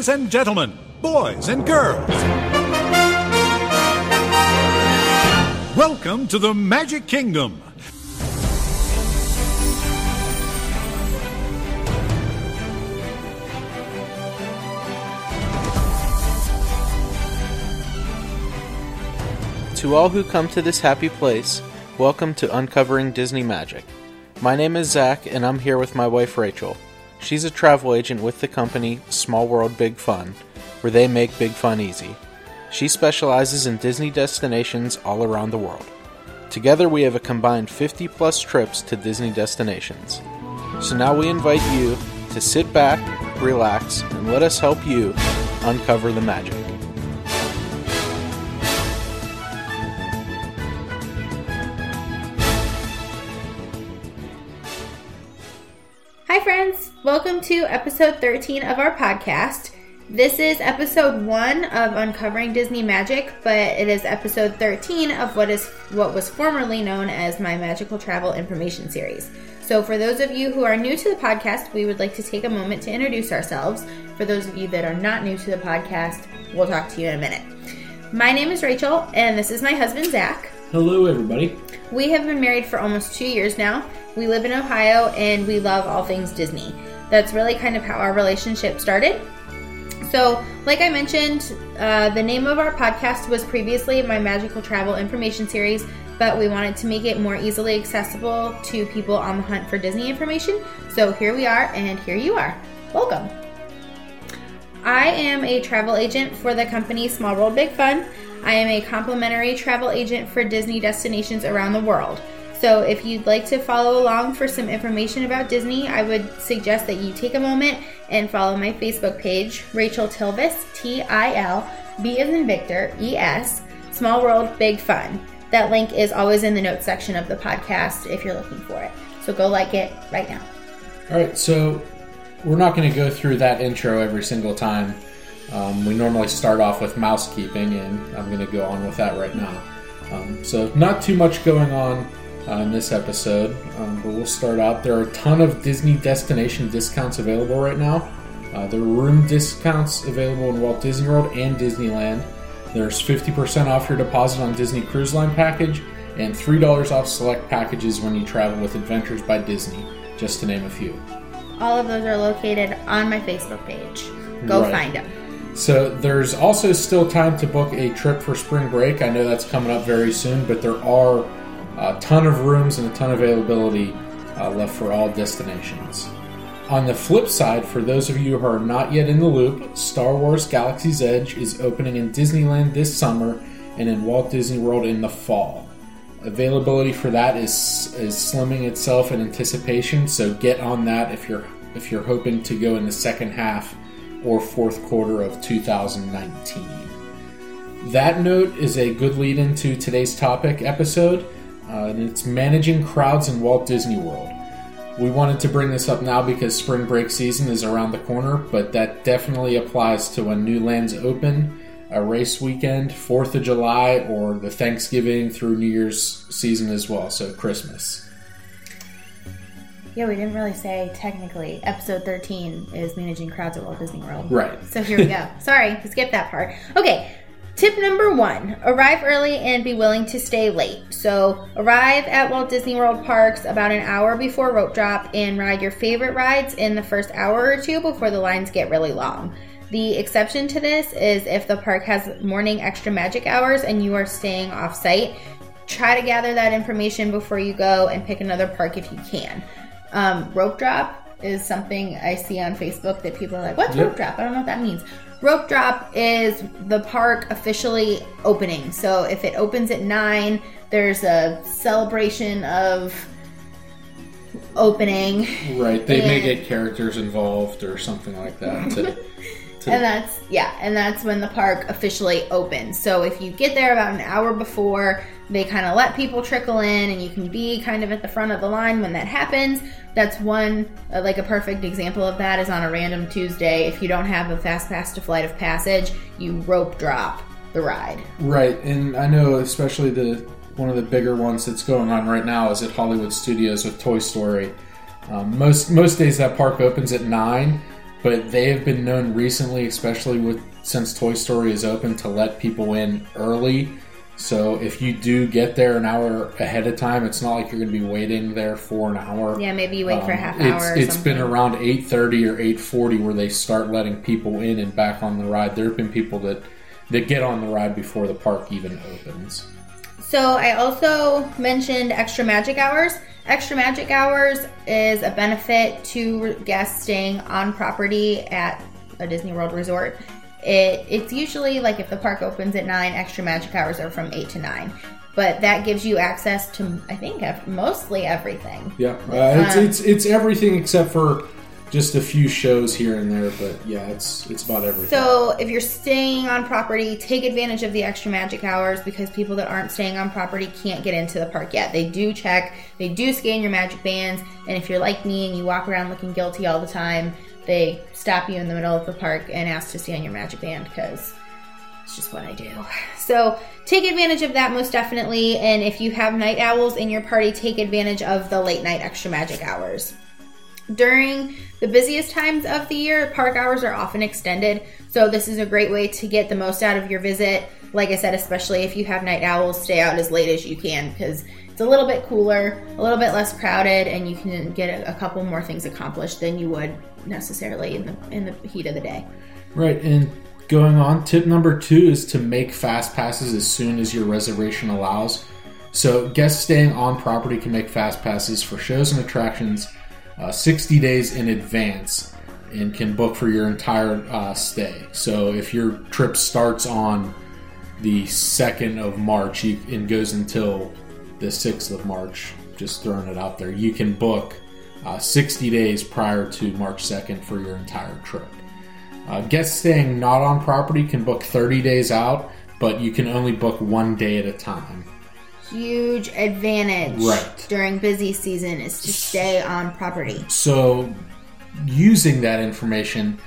Ladies and gentlemen, boys and girls, welcome to the Magic Kingdom. To all who come to this happy place, welcome to Uncovering Disney Magic. My name is Zach, and I'm here with my wife Rachel. She's a travel agent with the company Small World Big Fun, where they make big fun easy. She specializes in Disney destinations all around the world. Together, we have a combined 50 plus trips to Disney destinations. So now we invite you to sit back, relax, and let us help you uncover the magic. Welcome to episode 13 of our podcast. This is episode one of Uncovering Disney Magic, but it is episode 13 of what is what was formerly known as my Magical Travel Information Series. So, for those of you who are new to the podcast, we would like to take a moment to introduce ourselves. For those of you that are not new to the podcast, we'll talk to you in a minute. My name is Rachel, and this is my husband, Zach. Hello, everybody. We have been married for almost two years now. We live in Ohio and we love all things Disney. That's really kind of how our relationship started. So, like I mentioned, uh, the name of our podcast was previously my Magical Travel Information Series, but we wanted to make it more easily accessible to people on the hunt for Disney information. So, here we are, and here you are. Welcome. I am a travel agent for the company Small World Big Fun. I am a complimentary travel agent for Disney destinations around the world. So, if you'd like to follow along for some information about Disney, I would suggest that you take a moment and follow my Facebook page, Rachel Tilves, T I L, V as in Victor, E S, Small World Big Fun. That link is always in the notes section of the podcast if you're looking for it. So, go like it right now. All right, so we're not going to go through that intro every single time. Um, we normally start off with mousekeeping, and I'm going to go on with that right now. Um, so, not too much going on uh, in this episode, um, but we'll start out. There are a ton of Disney destination discounts available right now. Uh, there are room discounts available in Walt Disney World and Disneyland. There's 50% off your deposit on Disney Cruise Line package and $3 off select packages when you travel with Adventures by Disney, just to name a few. All of those are located on my Facebook page. Go Right. find them. So there's also still time to book a trip for spring break. I know that's coming up very soon, but there are a ton of rooms and a ton of availability uh, left for all destinations. On the flip side, for those of you who are not yet in the loop, Star Wars Galaxy's Edge is opening in Disneyland this summer and in Walt Disney World in the fall. Availability for that is is slimming itself in anticipation, so get on that if you're if you're hoping to go in the second half or fourth quarter of 2019. That note is a good lead into today's topic episode, uh, and it's managing crowds in Walt Disney World. We wanted to bring this up now because spring break season is around the corner, but that definitely applies to when new lands open, a race weekend, 4th of July, or the Thanksgiving through New Year's season as well, so Christmas. Yeah, we didn't really say technically. Episode 13 is managing crowds at Walt Disney World. Right. So here we go. Sorry, skip that part. Okay, tip number one arrive early and be willing to stay late. So arrive at Walt Disney World parks about an hour before rope drop and ride your favorite rides in the first hour or two before the lines get really long. The exception to this is if the park has morning extra magic hours and you are staying off site. Try to gather that information before you go and pick another park if you can. Um, rope drop is something I see on Facebook that people are like, What's Yep. rope drop? I don't know what that means. Rope drop is the park officially opening. So if it opens at 9, there's a celebration of opening. Right, they may get characters involved or something like that. To, to, And that's yeah, and that's when the park officially opens. So if you get there about an hour before, they kind of let people trickle in, and you can be kind of at the front of the line when that happens. That's one uh, like a perfect example of that is on a random Tuesday. If you don't have a fast pass to Flight of Passage, you rope drop the ride. Right, and I know especially the one of the bigger ones that's going on right now is at Hollywood Studios with Toy Story. Um, most most days that park opens at nine, but they have been known recently, especially with since Toy Story is open, to let people in early. So if you do get there an hour ahead of time, it's not like you're going to be waiting there for an hour. Yeah, maybe you wait for a half Um, it's, hour. It's something. been around 8.30 or 8.40 where they start letting people in and back on the ride there have been people that that get on the ride before the park even opens So I also mentioned extra magic hours. Extra magic hours is a benefit to guests staying on property at a Disney World resort. It, it's usually like if the park opens at nine, extra magic hours are from eight to nine. But that gives you access to, I think, mostly everything. yeah uh, it's, Um, it's it's everything except for just a few shows here and there but yeah it's it's about everything So if you're staying on property, take advantage of the extra magic hours because people that aren't staying on property can't get into the park yet. They do check, they do scan your magic bands, and if you're like me and you walk around looking guilty all the time, they stop you in the middle of the park and ask to scan your magic band because it's just what I do. So take advantage of that most definitely. And if you have night owls in your party, take advantage of the late night extra magic hours. During the busiest times of the year, park hours are often extended. So this is a great way to get the most out of your visit. Like I said, especially if you have night owls, stay out as late as you can because it's a little bit cooler, a little bit less crowded, and you can get a, couple more things accomplished than you would necessarily in the in the heat of the day. Right, and going on, tip number two is to make fast passes as soon as your reservation allows. So, guests staying on property can make fast passes for shows and attractions uh, 60 days in advance and can book for your entire uh, stay. So, if your trip starts on the 2nd of March and goes until the 6th of March, just throwing it out there, you can book uh, 60 days prior to March 2nd for your entire trip. Uh, guests staying not on property can book 30 days out, but you can only book one day at a time. Huge advantage Right. during busy season is to stay on property. So, using that information,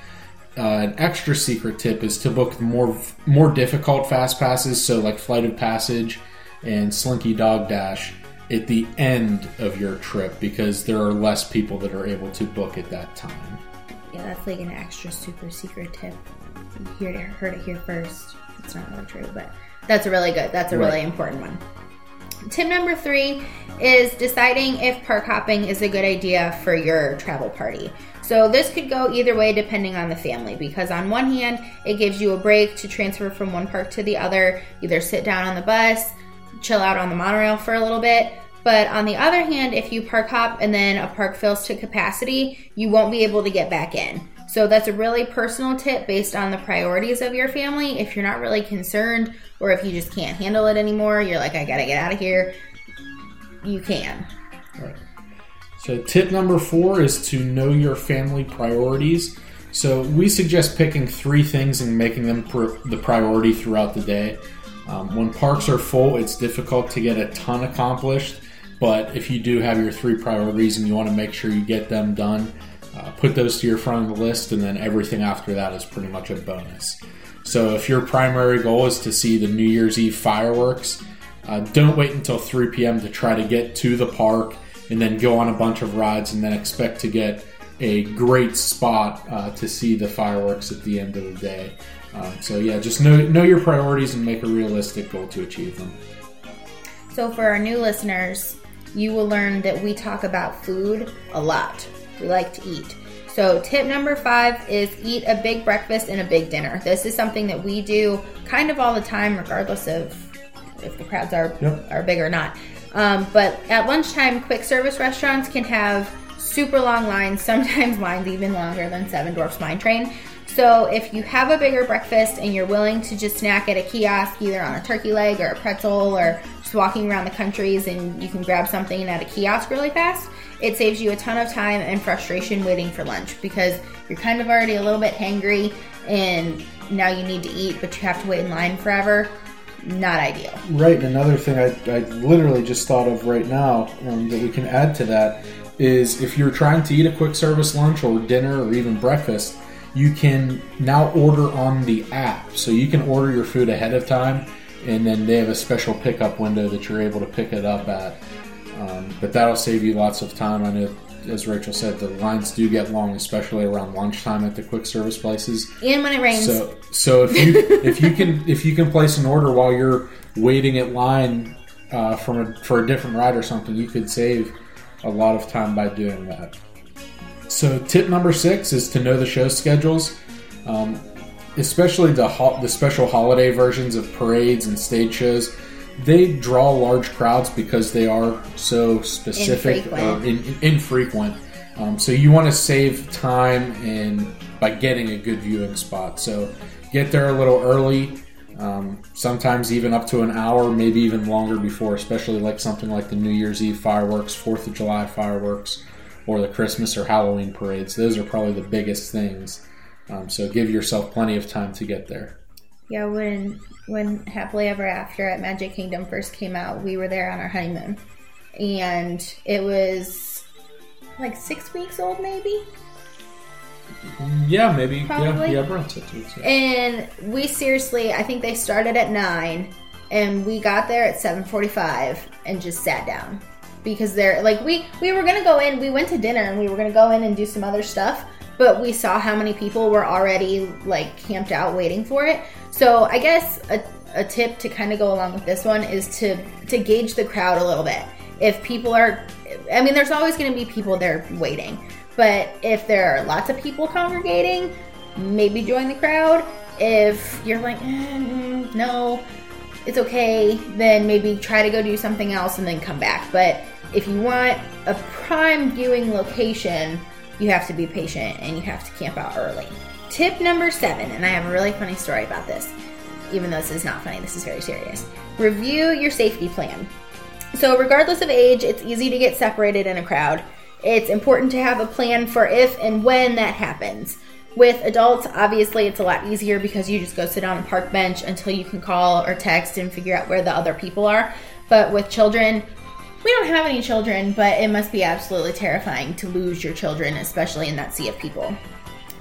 uh, an extra secret tip is to book more more difficult fast passes, so like Flight of Passage and Slinky Dog Dash, at the end of your trip because there are less people that are able to book at that time. Yeah, that's like an extra super secret tip. You heard it, heard it here first. It's not really true, but that's a really good. That's a really important one. Tip number three is deciding if park hopping is a good idea for your travel party. So this could go either way depending on the family because on one hand, it gives you a break to transfer from one park to the other, either sit down on the bus, chill out on the monorail for a little bit. But on the other hand, if you park hop and then a park fills to capacity, you won't be able to get back in. So that's a really personal tip based on the priorities of your family. If you're not really concerned or if you just can't handle it anymore, you're like, I gotta get out of here, you can. Right. So, tip number four is to know your family priorities. So, we suggest picking three things and making them pr- the priority throughout the day. Um, when parks are full, it's difficult to get a ton accomplished, but if you do have your three priorities and you want to make sure you get them done, uh, put those to your front of the list, and then everything after that is pretty much a bonus. So, if your primary goal is to see the New Year's Eve fireworks, uh, don't wait until 3 p.m. to try to get to the park and then go on a bunch of rides and then expect to get a great spot uh, to see the fireworks at the end of the day. Um, so yeah, just know know your priorities and make a realistic goal to achieve them. So, for our new listeners, you will learn that we talk about food a lot. We like to eat. So, tip number five is eat a big breakfast and a big dinner. This is something that we do kind of all the time, regardless of if the crowds are Yep. are big or not. Um, but at lunchtime, quick service restaurants can have super long lines, sometimes lines even longer than Seven Dwarfs Mine Train. So if you have a bigger breakfast and you're willing to just snack at a kiosk, either on a turkey leg or a pretzel or just walking around the countries and you can grab something at a kiosk really fast, it saves you a ton of time and frustration waiting for lunch because you're kind of already a little bit hangry and now you need to eat, but you have to wait in line forever. Not ideal. Right, and another thing I, I literally just thought of right now um, that we can add to that is if you're trying to eat a quick service lunch or dinner or even breakfast, you can now order on the app. So you can order your food ahead of time, and then they have a special pickup window that you're able to pick it up at. Um, but that'll save you lots of time. I know as Rachel said, the lines do get long, especially around lunchtime at the quick service places. And when it rains. So, so if you if you can if you can place an order while you're waiting at line uh, from a, for a different ride or something, you could save a lot of time by doing that. So, tip number six is to know the show schedules, um, especially the ho- the special holiday versions of parades and stage shows. They draw large crowds because they are so specific or Infrequent. in, in- infrequent. Um, so you want to save time and by getting a good viewing spot. So get there a little early. Um, sometimes even up to an hour, maybe even longer before, especially like something like the New Year's Eve fireworks, Fourth of July fireworks, or the Christmas or Halloween parades. Those are probably the biggest things. Um, so give yourself plenty of time to get there. Yeah, when when Happily Ever After at Magic Kingdom first came out, we were there on our honeymoon, and it was like six weeks old, maybe. Yeah, maybe. Probably. Yeah, yeah, around six weeks. yeah. And we seriously, I think they started at nine, and we got there at seven forty-five and just sat down because they're like we we were gonna go in. We went to dinner and we were gonna go in and do some other stuff, but we saw how many people were already like camped out waiting for it. So I guess a, a tip to kind of go along with this one is to to gauge the crowd a little bit. If people are, I mean, there's always going to be people there waiting, but if there are lots of people congregating, maybe join the crowd. If you're like, eh, mm, no, it's okay, then maybe try to go do something else and then come back. But if you want a prime viewing location, you have to be patient and you have to camp out early. Tip number seven, and I have a really funny story about this, even though this is not funny, this is very serious. Review your safety plan. So, regardless of age, it's easy to get separated in a crowd. It's important to have a plan for if and when that happens. With adults, obviously, it's a lot easier because you just go sit on a park bench until you can call or text and figure out where the other people are. But with children, we don't have any children, but it must be absolutely terrifying to lose your children, especially in that sea of people.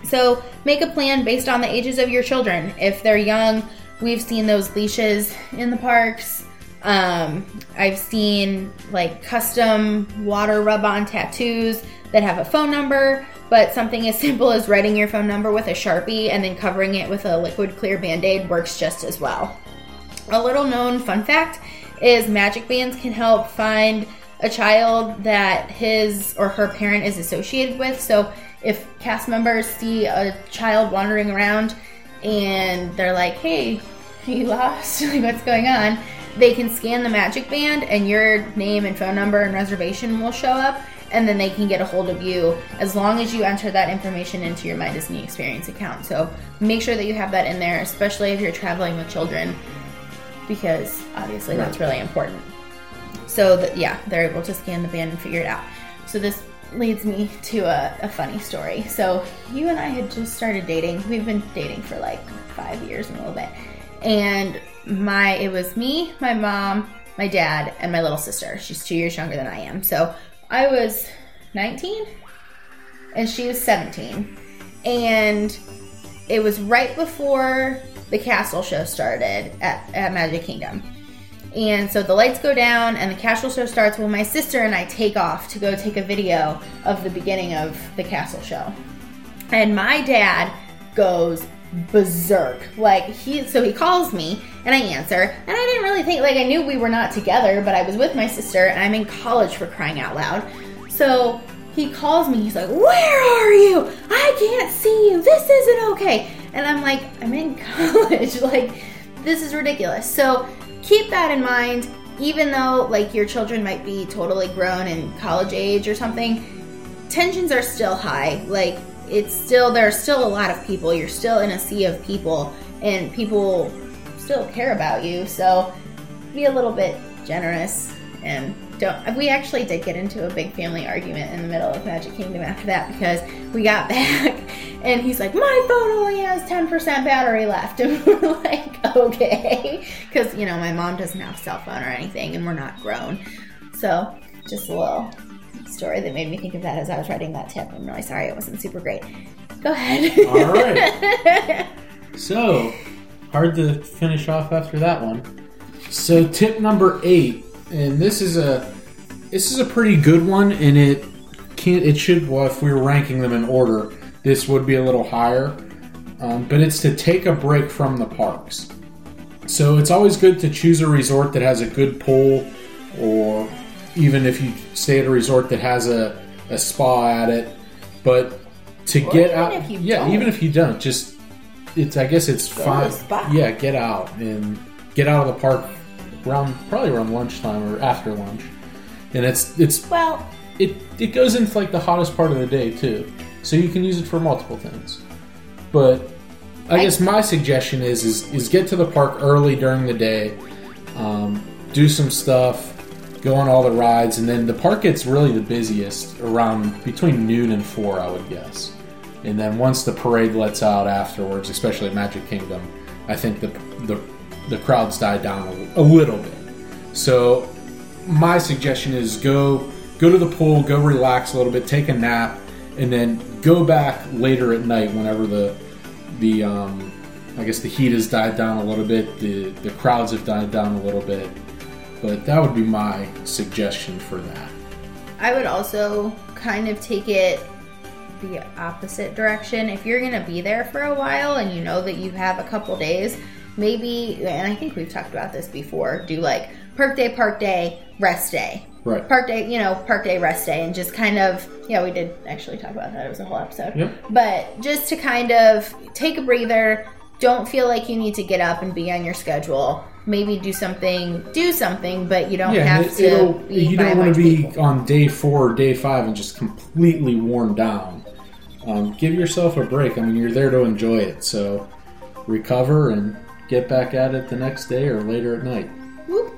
So make a plan based on the ages of your children. If they're young, we've seen those leashes in the parks. Um, I've seen like custom water rub on tattoos that have a phone number, but something as simple as writing your phone number with a sharpie and then covering it with a liquid clear band aid works just as well. A little known fun fact is magic bands can help find a child that his or her parent is associated with. So if cast members see a child wandering around and they're like, hey, you lost? like, what's going on? They can scan the magic band and your name and phone number and reservation will show up. And then they can get a hold of you as long as you enter that information into your My Disney Experience account. So make sure that you have that in there, especially if you're traveling with children, because obviously that's really important. So that yeah, they're able to scan the band and figure it out. So this leads me to a, a funny story. So you and I had just started dating. We've been dating for like five years and a little bit. And my it was me, my mom, my dad, and my little sister. She's two years younger than I am. So I was 19 and she was 17. And it was right before the castle show started at, at Magic Kingdom. And so the lights go down and the castle show starts. Well, my sister and I take off to go take a video of the beginning of the castle show. And my dad goes berserk. Like he so he calls me and I answer. And I didn't really think like I knew we were not together, but I was with my sister and I'm in college for crying out loud. So he calls me, he's like, Where are you? Can't see you. This isn't okay. And I'm like, I'm in college. like, this is ridiculous. So keep that in mind. Even though like your children might be totally grown and college age or something, tensions are still high. Like it's still there are still a lot of people. You're still in a sea of people, and people still care about you. So be a little bit generous and don't. We actually did get into a big family argument in the middle of Magic Kingdom after that because we got back and he's like, "My phone only has ten percent battery left," and we're like, "Okay," because you know my mom doesn't have a cell phone or anything, and we're not grown. So just a little story that made me think of that as I was writing that tip. I'm really sorry it wasn't super great. Go ahead. All right. So, hard to finish off after that one. So, tip number eight, and this is a this is a pretty good one, and it can't. It should. Well, if we were ranking them in order, this would be a little higher. Um, but it's to take a break from the parks. So it's always good to choose a resort that has a good pool, or even if you stay at a resort that has a, a spa at it. But to get even out, if you yeah, don't. even if you don't, just it's. I guess it's the fine. spa. Yeah, get out and get out of the park around probably around lunchtime or after lunch. And it's it's Well, it it goes into like the hottest part of the day too, so you can use it for multiple things. But I, I- guess my suggestion is is is get to the park early during the day, um, do some stuff, go on all the rides, and then the park gets really the busiest around between noon and four, I would guess. And then once the parade lets out afterwards, especially at Magic Kingdom, I think the the the crowds die down a, a little bit. So my suggestion is go go to the pool, go relax a little bit, take a nap, and then go back later at night whenever the the um, I guess the heat has died down a little bit, the the crowds have died down a little bit. But that would be my suggestion for that. I would also kind of take it the opposite direction. If you're going to be there for a while and you know that you have a couple days, maybe, and I think we've talked about this before, do like park day, park day, rest day. Right. Park day, you know, park day, rest day, and just kind of, yeah, we did actually talk about that. It was a whole episode. Yep. But just to kind of take a breather, don't feel like you need to get up and be on your schedule. Maybe do something, do something, but you don't Yeah, have to. you don't want to be people. on day four or day five and just completely worn down. Um, give yourself a break. I mean, you're there to enjoy it, so recover and get back at it the next day or later at night. Whoop.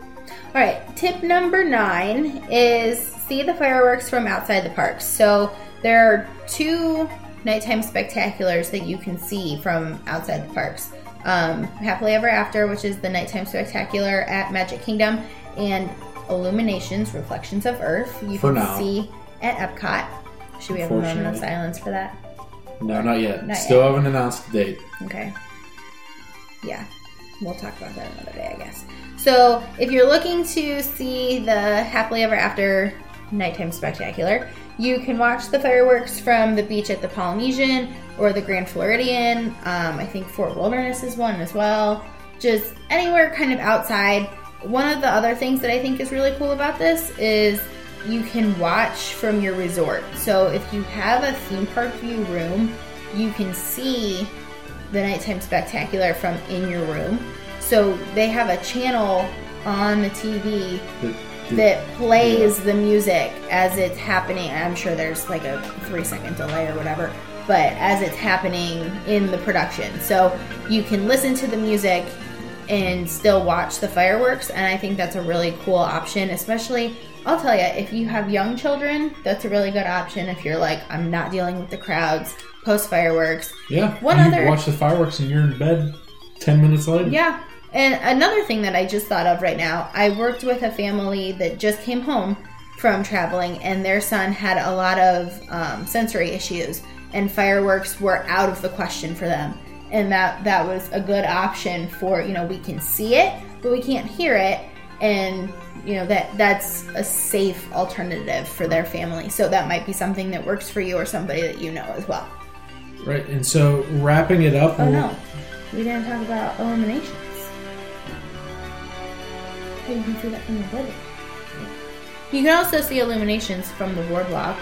All right, tip number nine is see the fireworks from outside the parks. So there are two nighttime spectaculars that you can see from outside the parks. Um, Happily Ever After, which is the nighttime spectacular at Magic Kingdom, and Illuminations, Reflections of Earth, you For can now. see at Epcot. Should we have a moment of Unfortunately. silence for that? No, not yet. Not Still haven't announced the date. Okay. Yeah, we'll talk about that another day, I guess. So, if you're looking to see the Happily Ever After nighttime spectacular, you can watch the fireworks from the beach at the Polynesian or the Grand Floridian. Um, I think Fort Wilderness is one as well. Just anywhere kind of outside. One of the other things that I think is really cool about this is you can watch from your resort. So, if you have a theme park view room, you can see the nighttime spectacular from in your room. So they have a channel on the TV the- that plays the music as it's happening. I'm sure there's like a three second delay or whatever, but as it's happening in the production. So you can listen to the music and still watch the fireworks. And I think that's a really cool option, especially. I'll tell you, if you have young children, that's a really good option. If you're like, I'm not dealing with the crowds post fireworks, yeah. One you other- watch the fireworks and you're in bed ten minutes later. Yeah. And another thing that I just thought of right now, I worked with a family that just came home from traveling, and their son had a lot of um, sensory issues, and fireworks were out of the question for them. And that that was a good option for you know we can see it, but we can't hear it, and you know that that's a safe alternative for their family. So that might be something that works for you or somebody that you know as well. Right. And so wrapping it up. Oh we'll- no, we didn't talk about illuminations. You can see that from the building. You can also see illuminations from the boardwalk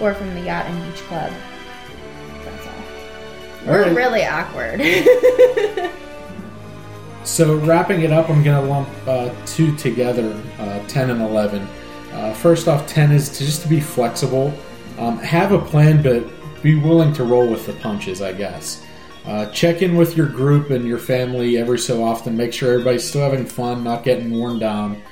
or from the yacht and beach club. That's all. All We're right. really awkward. So wrapping it up, I'm going to lump uh, two together, uh, 10 and 11. Uh, first off, 10 is to just to be flexible. Um, have a plan, but be willing to roll with the punches, I guess. Uh, check in with your group and your family every so often. Make sure everybody's still having fun, not getting worn down,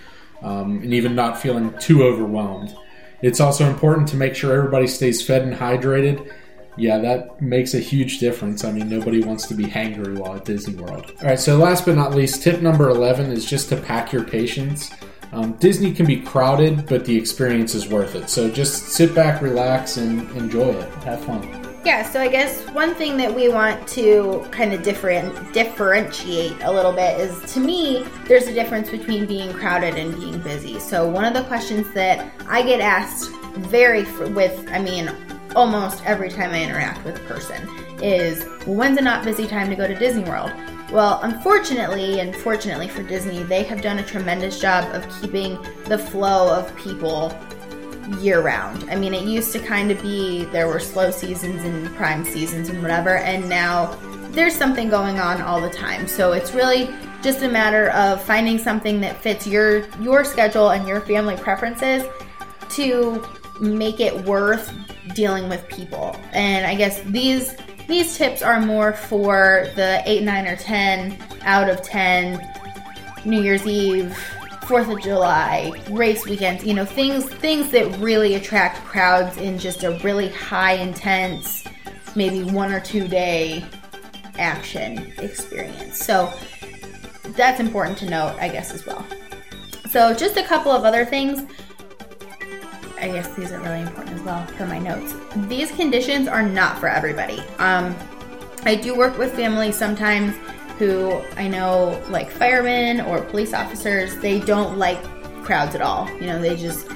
um, and even not feeling too overwhelmed. It's also important to make sure everybody stays fed and hydrated. Yeah, that makes a huge difference. I mean, nobody wants to be hangry while at Disney World. All right, so last but not least, tip number 11 is just to pack your patience. Um, Disney can be crowded, but the experience is worth it. So just sit back, relax, and enjoy it. Have fun. Yeah, so I guess one thing that we want to kind of different differentiate a little bit is to me, there's a difference between being crowded and being busy. So one of the questions that I get asked very with I mean almost every time I interact with a person is when's a not busy time to go to Disney World? Well, unfortunately, and fortunately for Disney, they have done a tremendous job of keeping the flow of people year round. I mean, it used to kind of be there were slow seasons and prime seasons and whatever, and now there's something going on all the time. So it's really just a matter of finding something that fits your your schedule and your family preferences to make it worth dealing with people. And I guess these these tips are more for the 8, 9 or 10 out of 10 New Year's Eve, 4th of July, race weekends, you know, things things that really attract crowds in just a really high intense maybe one or two day action experience. So that's important to note, I guess, as well. So, just a couple of other things. I guess these are really important as well for my notes. These conditions are not for everybody. Um, I do work with families sometimes who I know, like firemen or police officers, they don't like crowds at all. You know, they just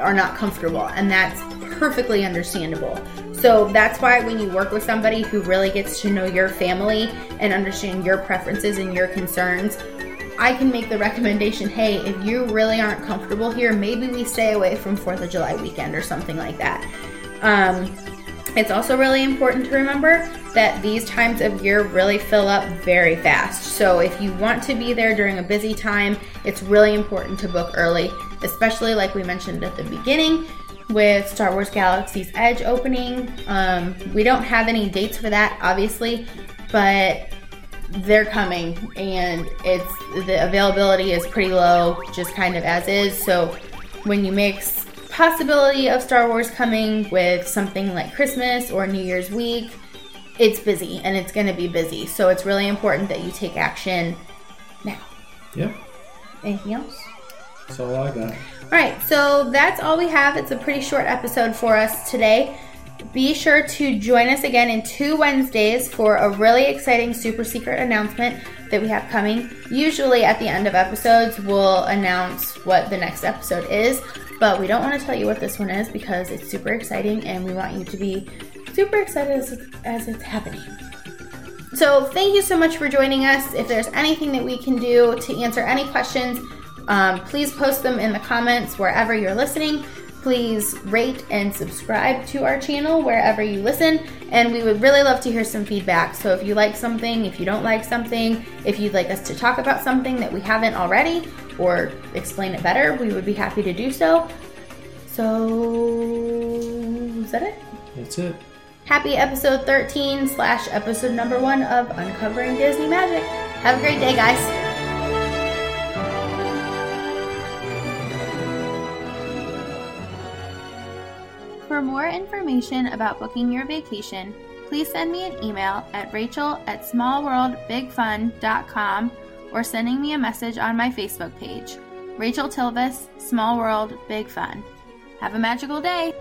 are not comfortable, and that's perfectly understandable. So that's why when you work with somebody who really gets to know your family and understand your preferences and your concerns, I can make the recommendation hey, if you really aren't comfortable here, maybe we stay away from 4th of July weekend or something like that. Um, it's also really important to remember that these times of year really fill up very fast. So if you want to be there during a busy time, it's really important to book early, especially like we mentioned at the beginning with Star Wars Galaxy's Edge opening. Um, we don't have any dates for that, obviously, but they're coming and it's the availability is pretty low, just kind of as is. So when you mix possibility of Star Wars coming with something like Christmas or New Year's week, it's busy and it's going to be busy. So it's really important that you take action now. Yep. Anything else? That's all I got. All right, so that's all we have. It's a pretty short episode for us today. Be sure to join us again in two Wednesdays for a really exciting super secret announcement that we have coming. Usually, at the end of episodes, we'll announce what the next episode is, but we don't want to tell you what this one is because it's super exciting and we want you to be super excited as, as it's happening. So, thank you so much for joining us. If there's anything that we can do to answer any questions, um, please post them in the comments wherever you're listening. Please rate and subscribe to our channel wherever you listen, and we would really love to hear some feedback. So, if you like something, if you don't like something, if you'd like us to talk about something that we haven't already or explain it better, we would be happy to do so. So, is that it? That's it. Happy episode 13 slash episode number one of Uncovering Disney Magic. Have a great day, guys. For more information about booking your vacation, please send me an email at rachel at smallworldbigfun.com or sending me a message on my Facebook page, Rachel Tilves, Small World Big Fun. Have a magical day!